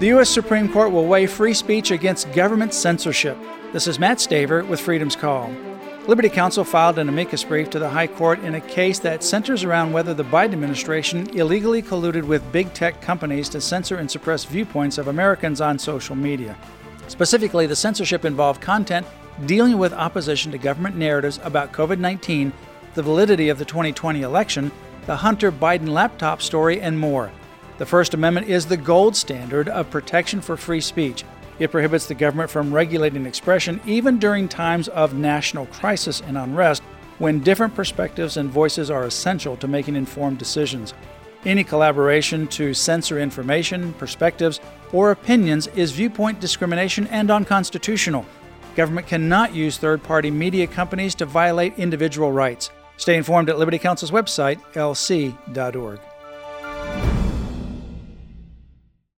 The U.S. Supreme Court will weigh free speech against government censorship. This is Mat Staver with Freedom's Call. Liberty Counsel filed an amicus brief to the High Court in a case that centers around whether the Biden administration illegally colluded with big tech companies to censor and suppress viewpoints of Americans on social media. Specifically, the censorship involved content dealing with opposition to government narratives about COVID 19, the validity of the 2020 election, the Hunter Biden laptop story, and more. The First Amendment is the gold standard of protection for free speech. It prohibits the government from regulating expression even during times of national crisis and unrest when different perspectives and voices are essential to making informed decisions. Any collaboration to censor information, perspectives, or opinions is viewpoint discrimination and unconstitutional. Government cannot use third party media companies to violate individual rights. Stay informed at Liberty Counsel's website, lc.org.